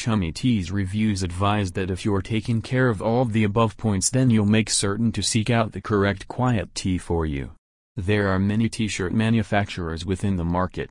Chummy Tea's reviews advise that if you're taking care of all the above points then you'll make certain to seek out the correct quiet tee for you. There are many t-shirt manufacturers within the market,